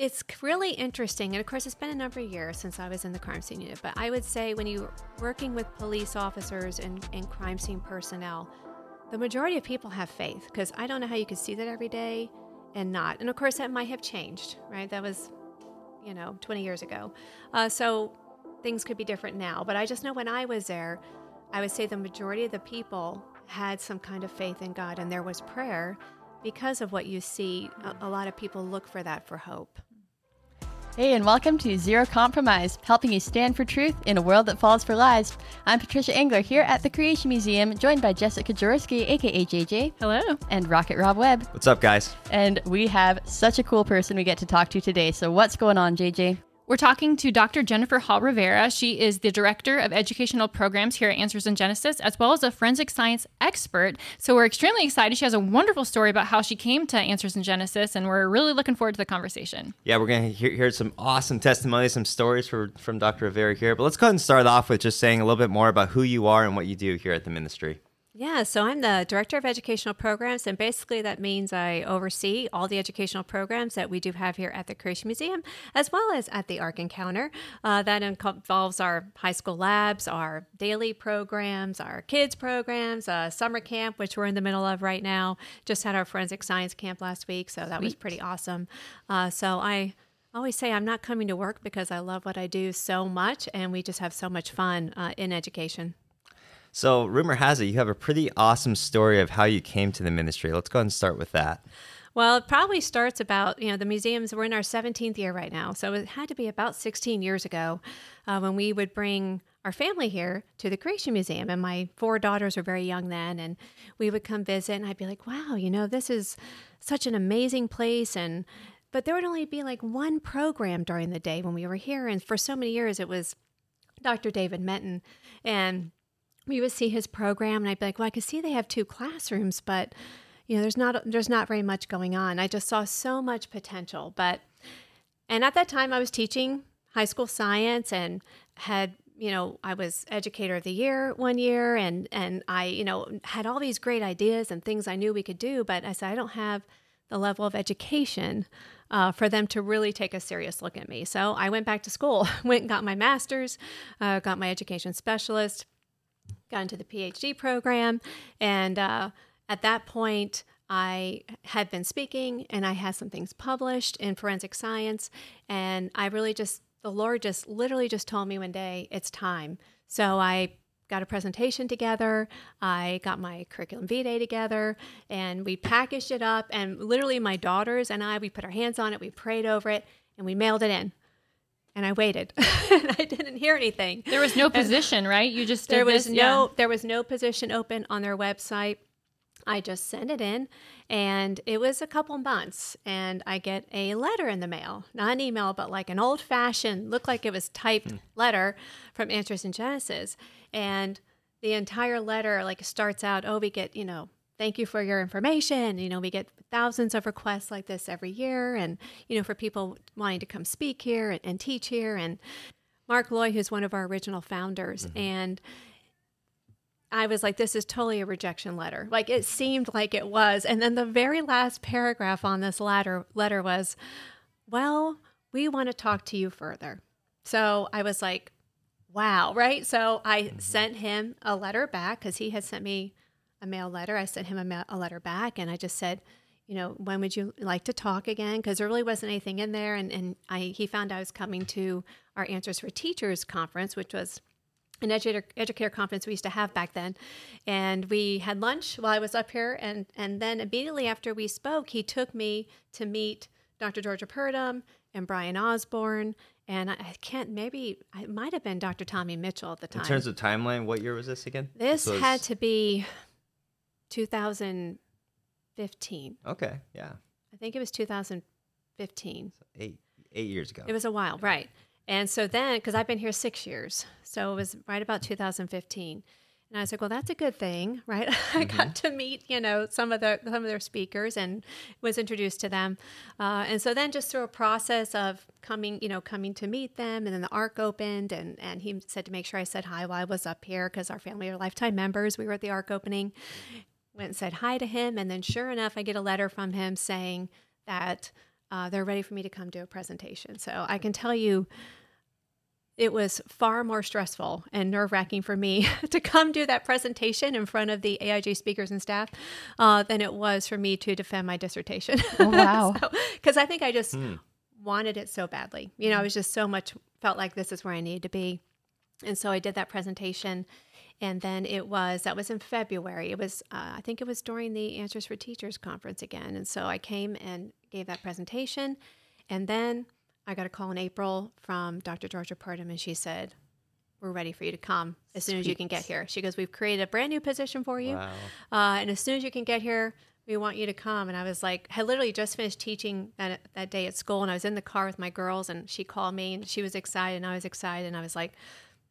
It's really interesting. And of course, it's been a number of years since I was in the crime scene unit. But I would say when you're working with police officers and, and crime scene personnel, the majority of people have faith because I don't know how you could see that every day and not. And of course, that might have changed, right? That was, you know, 20 years ago. Uh, so things could be different now. But I just know when I was there, I would say the majority of the people had some kind of faith in God and there was prayer because of what you see. A, a lot of people look for that for hope. Hey, and welcome to Zero Compromise, helping you stand for truth in a world that falls for lies. I'm Patricia Engler here at the Creation Museum, joined by Jessica Jaworski, aka JJ. Hello. And Rocket Rob Webb. What's up, guys? And we have such a cool person we get to talk to today. So, what's going on, JJ? We're talking to Dr. Jennifer Hall Rivera. She is the Director of Educational Programs here at Answers in Genesis, as well as a forensic science expert. So we're extremely excited. She has a wonderful story about how she came to Answers in Genesis, and we're really looking forward to the conversation. Yeah, we're going to hear, hear, some awesome testimonies, some stories for, from Dr. Rivera here. But let's go ahead and start off with just saying a little bit more about who you are and what you do here at the ministry. Yeah, so I'm the director of educational programs, and basically that means I oversee all the educational programs that we do have here at the Creation Museum, as well as at the Ark Encounter. Uh, that involves our high school labs, our daily programs, our kids programs, uh, summer camp, which we're in the middle of right now. Just had our forensic science camp last week, so that Sweet. was pretty awesome. Uh, so I always say I'm not coming to work because I love what I do so much, and we just have so much fun uh, in education. So, rumor has it you have a pretty awesome story of how you came to the ministry. Let's go ahead and start with that. Well, it probably starts about, you know, the museums, we're in our 17th year right now. So it had to be about 16 years ago uh, when we would bring our family here to the Creation Museum. And my four daughters were very young then. And we would come visit, and I'd be like, wow, you know, this is such an amazing place. And, but there would only be like one program during the day when we were here. And for so many years, it was Dr. David Menton. And we would see his program and I'd be like, well, I could see they have two classrooms, but you know, there's not there's not very much going on. I just saw so much potential. But and at that time I was teaching high school science and had you know i was educator of the year one year and and i you know had all these great ideas and things i knew we could do but i said i don't have the level of education uh, for them to really take a serious look at me so i went back to school went and got my master's uh, got my education specialist got into the PhD program. And uh, at that point, I had been speaking and I had some things published in forensic science. And I really just, the Lord just literally just told me one day, it's time. So I got a presentation together. I got my curriculum vitae together and we packaged it up. And literally, my daughters and I, we put our hands on it, we prayed over it, and we mailed it in and I waited. and I didn't hear anything. There was no position, right? You just there was this, no yeah. there was no position open on their website. I just sent it in, and it was a couple months, and I get a letter in the mail, not an email, but like an old fashioned, looked like it was typed mm. letter from Answers in Genesis, and the entire letter like starts out, oh, we get you know thank you for your information. You know, we get thousands of requests like this every year, and you know, for people wanting to come speak here and, and teach here. And Mark Looy, who's one of our original founders, mm-hmm. and I was like, this is totally a rejection letter. Like it seemed like it was. And then the very last paragraph on this letter letter was, well, we want to talk to you further. So I was like, wow, right? So I mm-hmm. sent him a letter back because he had sent me a mail letter. I sent him a, ma- a letter back and I just said, you know, when would you like to talk again? Because there really wasn't anything in there. And, and I, he found I was coming to our Answers for Teachers conference, which was an educator, educator conference we used to have back then. And we had lunch while I was up here. And, and then immediately after we spoke, he took me to meet Dr. Georgia Purdom and Bryan Osborne. And I, I can't, maybe it might have been Dr. Tommy Mitchell at the time. In terms of timeline, what year was this again? This, this was... had to be 2015. Okay, yeah. I think it was 2015. eight eight years ago. It was a while, right? And so then, because I've been here six years, so it was right about 2015. And I was like, well, that's a good thing, right? Mm-hmm. I got to meet, you know, some of the some of their speakers and was introduced to them. Uh, and so then just through a process of coming, you know, coming to meet them, and then the Ark opened, and and he said to make sure I said hi while I was up here because our family are lifetime members. We were at the Ark opening, went and said hi to him. And then, sure enough, I get a letter from him saying that uh, they're ready for me to come do a presentation. So I can tell you, it was far more stressful and nerve wracking for me to come do that presentation in front of the AiG speakers and staff uh, than it was for me to defend my dissertation. Oh, wow. Because I think I just wanted it so badly. You know, I was just so much felt like this is where I needed to be. And so I did that presentation. And then it was, that was in February. It was, uh, I think it was during the Answers for Teachers conference again. And so I came and gave that presentation. And then I got a call in April from Dr. Georgia Purdom, and she said, We're ready for you to come as soon as you can get here. She goes, We've created a brand new position for you. Wow. Uh, and as soon as you can get here, we want you to come. And I was like, I literally just finished teaching that, that day at school, and I was in the car with my girls, and she called me, and she was excited, and I was excited, and I was like,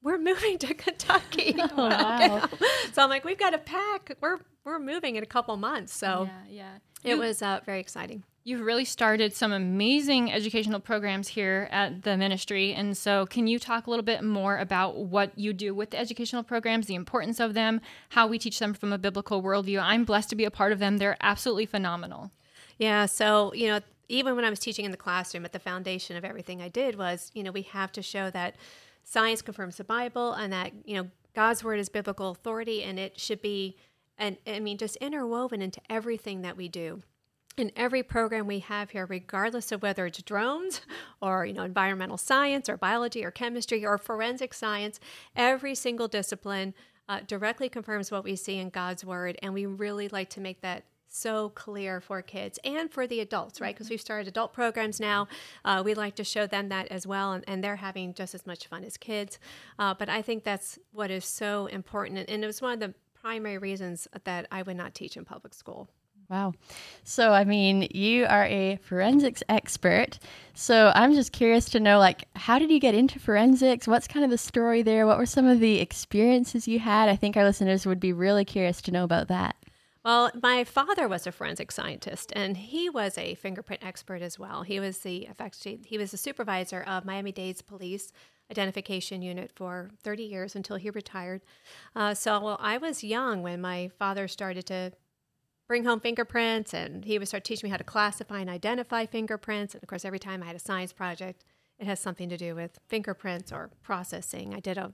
we're moving to Kentucky. Oh, wow. so I'm like, we've got to pack. We're we're moving in a couple months. So yeah, yeah. it was uh, very exciting. You've really started some amazing educational programs here at the ministry. And so, can you talk a little bit more about what you do with the educational programs, the importance of them, how we teach them from a biblical worldview? I'm blessed to be a part of them. They're absolutely phenomenal. Yeah. So you know, even when I was teaching in the classroom, at the foundation of everything I did was, you know, we have to show that science confirms the Bible and that you know God's word is biblical authority, and it should be, and I mean, just interwoven into everything that we do. in every program we have here, regardless of whether it's drones or you know environmental science or biology or chemistry or forensic science, every single discipline uh, directly confirms what we see in God's Word, and we really like to make that so clear for kids and for the adults, right? Because we've started adult programs now. Uh, we like to show them that as well, and, and they're having just as much fun as kids. Uh, but I think that's what is so important, and, and it was one of the primary reasons that I would not teach in public school. Wow. So, I mean, you are a forensics expert. So, I'm just curious to know, like, how did you get into forensics? What's kind of the story there? What were some of the experiences you had? I think our listeners would be really curious to know about that. Well, my father was a forensic scientist, and he was a fingerprint expert as well. He was the, he was the supervisor of Miami Dade's police identification unit for 30 years until he retired. Uh, so well, I was young when my father started to bring home fingerprints, and he would start teaching me how to classify and identify fingerprints. And of course, every time I had a science project, it has something to do with fingerprints or processing. I did a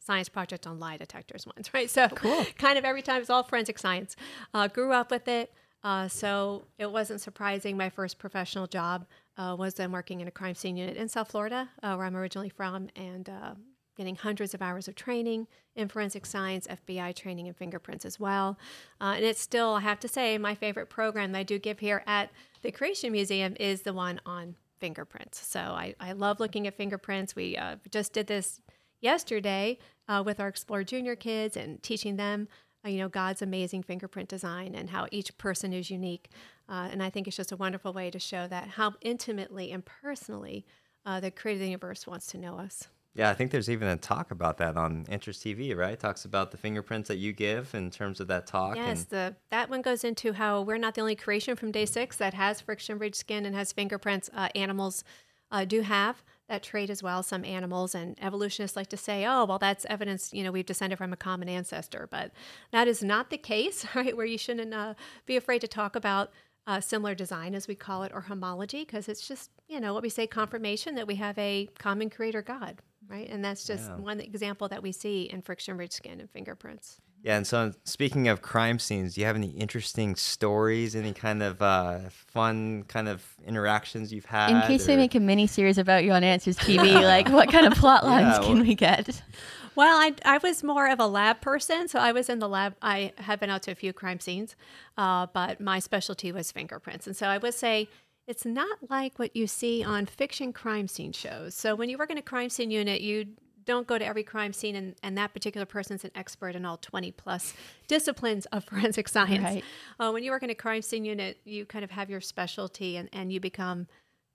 science project on lie detectors once, right? So Cool. kind of every time it's all forensic science. Uh, grew up with it. Uh, so it wasn't surprising. My first professional job uh, was then working in a crime scene unit in South Florida, uh, where I'm originally from, and uh, getting hundreds of hours of training in forensic science, FBI training, and fingerprints as well. Uh, and it's still, I have to say, my favorite program that I do give here at the Creation Museum is the one on fingerprints. So I, I love looking at fingerprints. We uh, just did this yesterday uh, with our Explore Junior kids and teaching them, uh, you know, God's amazing fingerprint design and how each person is unique. Uh, and I think it's just a wonderful way to show that how intimately and personally uh, the creator of the universe wants to know us. Yeah, I think there's even a talk about that on Answers TV, right? Talks about the fingerprints that you give in terms of that talk. Yes, the that one goes into how we're not the only creation from day six that has friction ridge skin and has fingerprints. Uh, animals uh, do have that trait as well. Some animals and evolutionists like to say, "Oh, well, that's evidence. You know, we've descended from a common ancestor," but that is not the case, right? Where you shouldn't uh, be afraid to talk about. Uh, similar design, as we call it, or homology, because it's just, you know, what we say confirmation that we have a common creator God, right? And that's just Yeah. one example that we see in friction ridge skin and fingerprints. Yeah, and so speaking of crime scenes, do you have any interesting stories, any kind of uh, fun kind of interactions you've had? In case they or- make a mini series about you on Answers TV, like, what kind of plot lines Yeah, can we get? Well, I, I was more of a lab person, so I was in the lab. I have been out to a few crime scenes, uh, but my specialty was fingerprints. And so I would say it's not like what you see on fiction crime scene shows. So when you work in a crime scene unit, you don't go to every crime scene and, and that particular person's an expert in all 20 plus disciplines of forensic science. Right. Uh, when you work in a crime scene unit, you kind of have your specialty and, and you become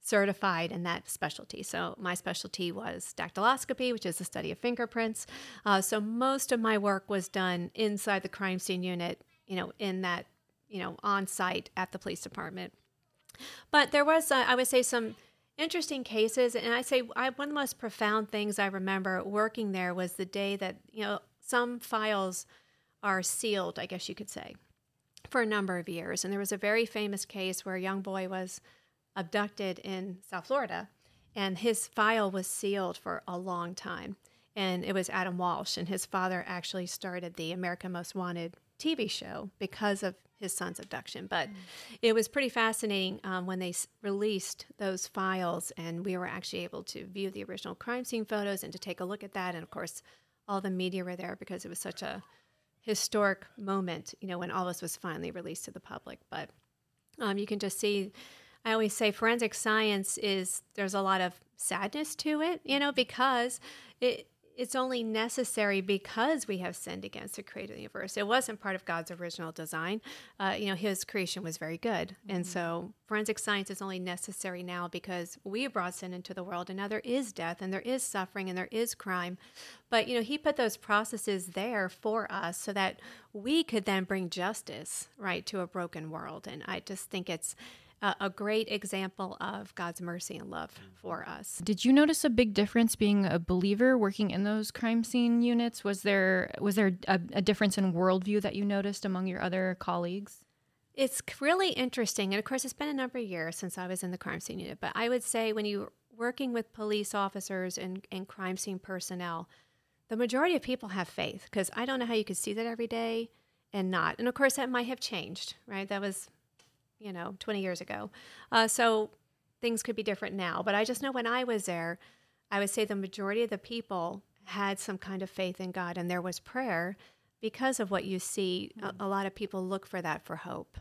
certified in that specialty. So my specialty was dactyloscopy, which is the study of fingerprints. Uh, so most of my work was done inside the crime scene unit, you know, in that, you know, on site at the police department. But there was, uh, I would say, some interesting cases, and I say I, one of the most profound things I remember working there was the day that you know some files are sealed, I guess you could say, for a number of years. And there was a very famous case where a young boy was abducted in South Florida, and his file was sealed for a long time. And it was Adam Walsh, and his father actually started the America's Most Wanted TV show because of his son's abduction. But it was pretty fascinating um, when they s- released those files, and we were actually able to view the original crime scene photos and to take a look at that. And of course, all the media were there because it was such a historic moment, you know, when all this was finally released to the public. But um, you can just see, I always say forensic science is, there's a lot of sadness to it, you know, because it, it's only necessary because we have sinned against the creator of the universe. It wasn't part of God's original design. Uh, you know, his creation was very good. And so forensic science is only necessary now because we brought sin into the world and now there is death and there is suffering and there is crime. But, you know, he put those processes there for us so that we could then bring justice, right, to a broken world. And I just think it's a, a great example of God's mercy and love mm-hmm. for us. Did you notice a big difference being a believer working in those crime scene units? Was there was there a, a difference in worldview that you noticed among your other colleagues? It's really interesting. And of course, it's been a number of years since I was in the crime scene unit. But I would say when you're working with police officers and, and crime scene personnel, the majority of people have faith because I don't know how you could see that every day and not. And of course, that might have changed, right? That was, you know, 20 years ago. Uh, so things could be different now. But I just know when I was there, I would say the majority of the people had some kind of faith in God and there was prayer because of what you see. A, a lot of people look for that for hope.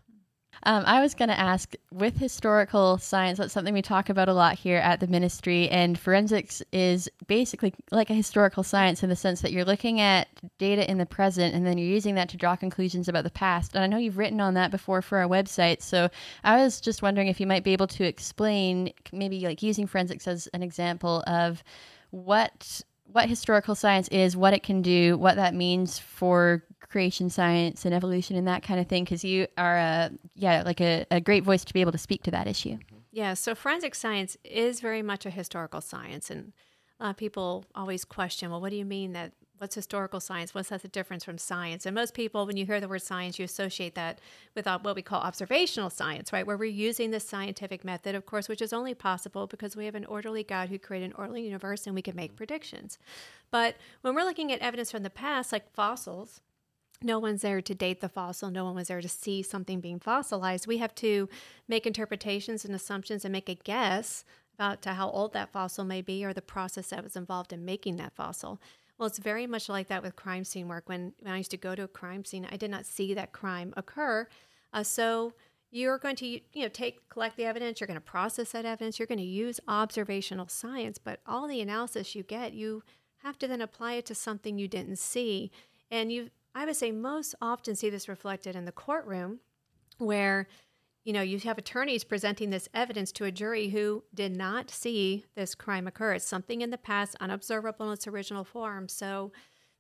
Um, I was going to ask with historical science, that's something we talk about a lot here at the ministry. And forensics is basically like a historical science in the sense that you're looking at data in the present and then you're using that to draw conclusions about the past. And I know you've written on that before for our website. So I was just wondering if you might be able to explain, maybe like using forensics as an example of what what historical science is, what it can do, what that means for creation science and evolution and that kind of thing because you are a yeah like a, a great voice to be able to speak to that issue mm-hmm. Yeah, so forensic science is very much a historical science, and a lot of people always question, well, what do you mean that? What's historical science? What's that the difference from science? And most people, when you hear the word science, you associate that with uh, what we call observational science, right? Where we're using the scientific method, of course, which is only possible because we have an orderly God who created an orderly universe and we can make mm-hmm. predictions. But when we're looking at evidence from the past, like fossils, no one's there to date the fossil. No one was there to see something being fossilized. We have to make interpretations and assumptions and make a guess about to how old that fossil may be or the process that was involved in making that fossil. Well, it's very much like that with crime scene work. When, when I used to go to a crime scene, I did not see that crime occur. Uh, so you're going to you know take collect the evidence. You're going to process that evidence. You're going to use observational science, but all the analysis you get, you have to then apply it to something you didn't see. And you, I would say, most often see this reflected in the courtroom, where you know you have attorneys presenting this evidence to a jury who did not see this crime occur. It's something in the past, unobservable in its original form. So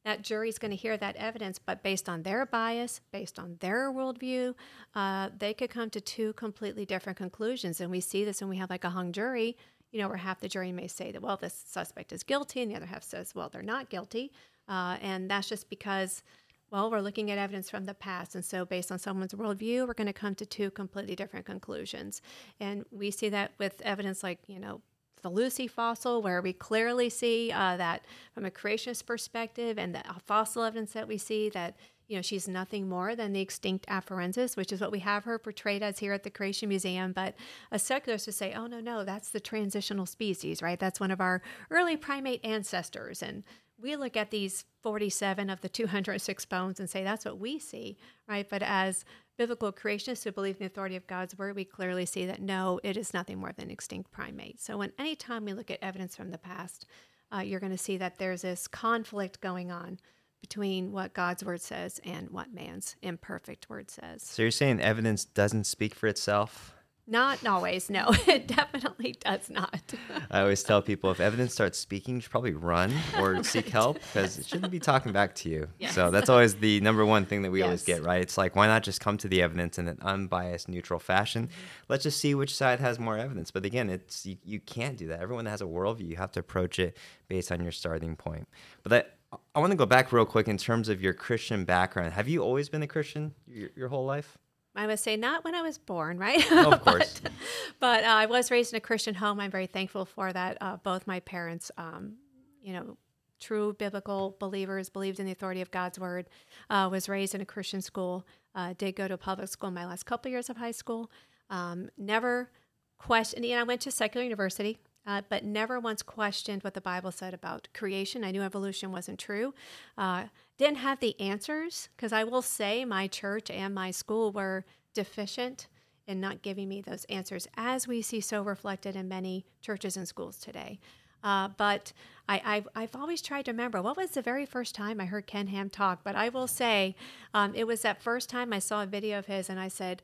that jury is going to hear that evidence, but based on their bias, based on their worldview, uh, they could come to two completely different conclusions. And we see this when we have like a hung jury, you know, where half the jury may say that, well, this suspect is guilty, and the other half says, well, they're not guilty. Uh, and that's just because, well, we're looking at evidence from the past. And so, based on someone's worldview, we're going to come to two completely different conclusions. And we see that with evidence like, you know, the Lucy fossil, where we clearly see uh, that from a creationist perspective, and the fossil evidence that we see that you know she's nothing more than the extinct Afarensis, which is what we have her portrayed as here at the Creation Museum. But a secularist would say, "Oh no, no, that's the transitional species, right? That's one of our early primate ancestors." And we look at these 47 of the 206 bones and say that's what we see, right? But as biblical creationists who believe in the authority of God's word, we clearly see that no, it is nothing more than extinct primate. So, when any time we look at evidence from the past, uh, you're going to see that there's this conflict going on between what God's word says and what man's imperfect word says. So you're saying evidence doesn't speak for itself? Not always, no. It definitely does not. I always tell people if evidence starts speaking, you should probably run or seek help because it shouldn't be talking back to you. So that's always the number one thing that we always get, right? It's like, why not just come to the evidence in an unbiased, neutral fashion? Mm-hmm. Let's just see which side has more evidence. But again, it's you, you can't do that. Everyone has a worldview. You have to approach it based on your starting point. But that, I want to go back real quick in terms of your Christian background. Have you always been a Christian your, your whole life? I must say not when I was born, right? Of course. but but uh, I was raised in a Christian home. I'm very thankful for that. Uh, both my parents, um, you know, true biblical believers, believed in the authority of God's word. Uh, was raised in a Christian school. Uh, did go to a public school in my last couple years of high school. Um, never questioned. You know, I went to secular university. Uh, but never once questioned what the Bible said about creation. I knew evolution wasn't true. Uh, didn't have the answers because I will say my church and my school were deficient in not giving me those answers, as we see so reflected in many churches and schools today. Uh, but I, I've, I've, always tried to remember what was the very first time I heard Ken Ham talk. But I will say um, it was that first time I saw a video of his and I said,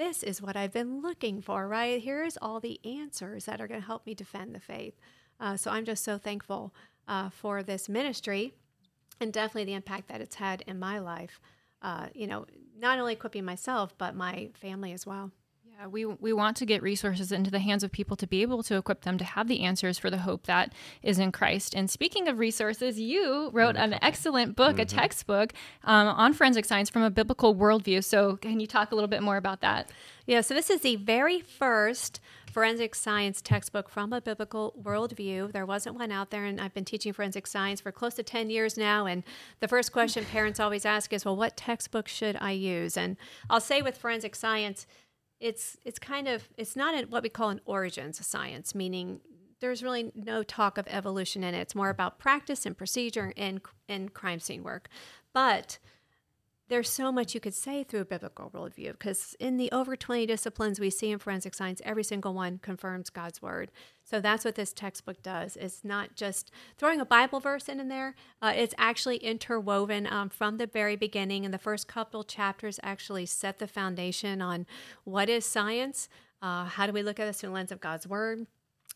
this is what I've been looking for, right? Here's all the answers that are going to help me defend the faith. Uh, so I'm just so thankful uh, for this ministry and definitely the impact that it's had in my life. Uh, you know, not only equipping myself, but my family as well. Yeah, we, we want to get resources into the hands of people to be able to equip them to have the answers for the hope that is in Christ. And speaking of resources, you wrote an excellent book, mm-hmm. a textbook um, on forensic science from a biblical worldview. So, can you talk a little bit more about that? Yeah, so this is the very first forensic science textbook from a biblical worldview. There wasn't one out there, and I've been teaching forensic science for close to 10 years now. And the first question parents always ask is, well, what textbook should I use? And I'll say with forensic science, it's it's kind of it's not a, what we call an origins science, meaning there's really no talk of evolution in it. It's more about practice and procedure and and crime scene work, but there's so much you could say through a biblical worldview because in the over 20 disciplines we see in forensic science every single one confirms god's word. So that's what this textbook does. It's not just throwing a bible verse in, in there uh, it's actually interwoven um, from the very beginning and the first couple chapters actually set the foundation on what is science uh, how do we look at this through the lens of god's word?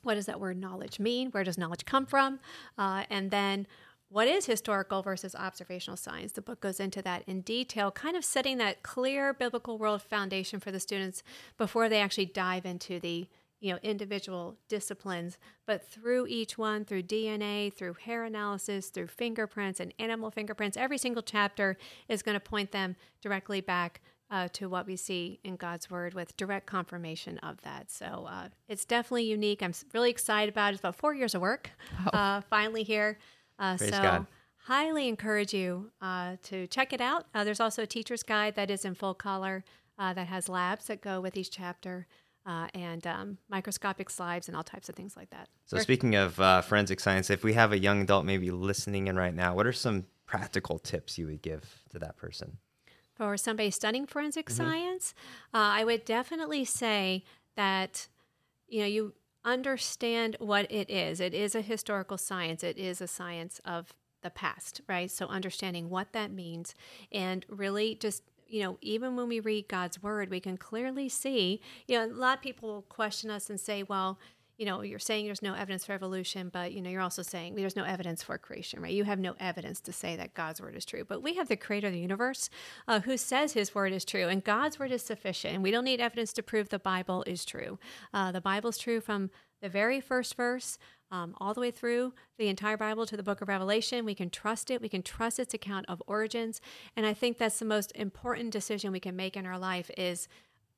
What does that word knowledge mean? Where does knowledge come from? Uh, and then what is historical versus observational science. The book goes into that in detail, kind of setting that clear biblical world foundation for the students before they actually dive into the you know individual disciplines. But through each one through dna through hair analysis through fingerprints and animal fingerprints every single chapter is going to point them directly back uh, to what we see in god's word with direct confirmation of that. So uh, it's definitely unique. I'm really excited about it. It's about four years of work oh. uh, finally here uh, so God. highly encourage you uh, to check it out. Uh, there's also a teacher's guide that is in full color uh, that has labs that go with each chapter. Uh, and um, microscopic slides and all types of things like that. So, speaking of uh, forensic science, if we have a young adult maybe listening in right now, what are some practical tips you would give to that person? For somebody studying forensic mm-hmm. science, I would definitely say that you know you understand what it is. It is a historical science, it is a science of the past, right? So understanding what that means and really just you know, even when we read God's word, we can clearly see, you know, a lot of people will question us and say, well, you know, you're saying there's no evidence for evolution, but you know, you're also saying there's no evidence for creation, right? You have no evidence to say that God's word is true. But we have the creator of the universe uh, who says his word is true, and God's word is sufficient. And we don't need evidence to prove the Bible is true. Uh, the Bible is true from the very first verse um, all the way through the entire Bible to the book of Revelation. We can trust it. We can trust its account of origins. And I think that's the most important decision we can make in our life is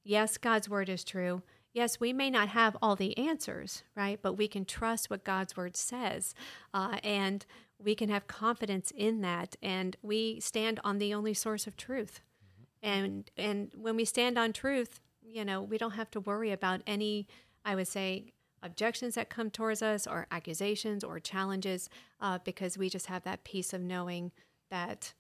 yes, God's word is true yes, we may not have all the answers, right? But we can trust what God's word says. Uh, and we can have confidence in that. And we stand on the only source of truth. Mm-hmm. And, and when we stand on truth, you know, we don't have to worry about any, I would say, objections that come towards us or accusations or challenges uh, because we just have that peace of knowing that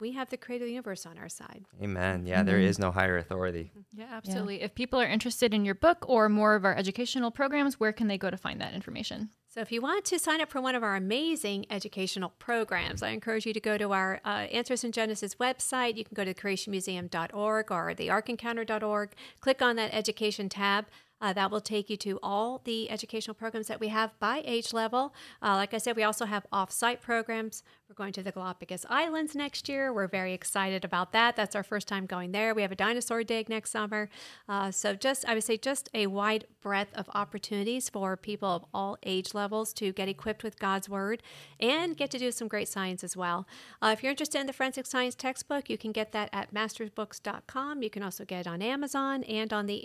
we have the creator of the universe on our side. Amen. Yeah, mm-hmm. there is no higher authority. Yeah, absolutely. Yeah. If people are interested in your book or more of our educational programs, where can they go to find that information? So, if you want to sign up for one of our amazing educational programs, I encourage you to go to our uh, Answers in Genesis website. You can go to creationmuseum.org or thearkencounter.org. Click on that education tab. Uh, that will take you to all the educational programs that we have by age level. Uh, like I said, we also have off site programs. We're going to the Galapagos Islands next year. We're very excited about that. That's our first time going there. We have a dinosaur dig next summer. Uh, so, just, I would say, just a wide breadth of opportunities for people of all age levels to get equipped with God's Word and get to do some great science as well. Uh, if you're interested in the forensic science textbook, you can get that at mastersbooks.com. You can also get it on Amazon and on the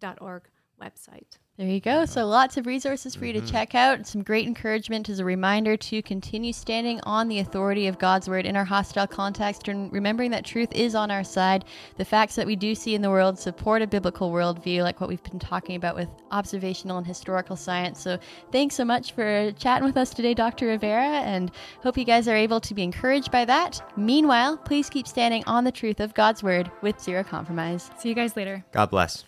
AnswersInGenesis.org website. There you go. So uh-huh. lots of resources for you to mm-hmm. check out. Some great encouragement as a reminder to continue standing on the authority of God's word in our hostile context and remembering that truth is on our side. The facts that we do see in the world support a biblical worldview, like what we've been talking about with observational and historical science. So thanks so much for chatting with us today, Dr. Rivera, and hope you guys are able to be encouraged by that. Meanwhile, please keep standing on the truth of God's word with zero compromise. See you guys later. God bless.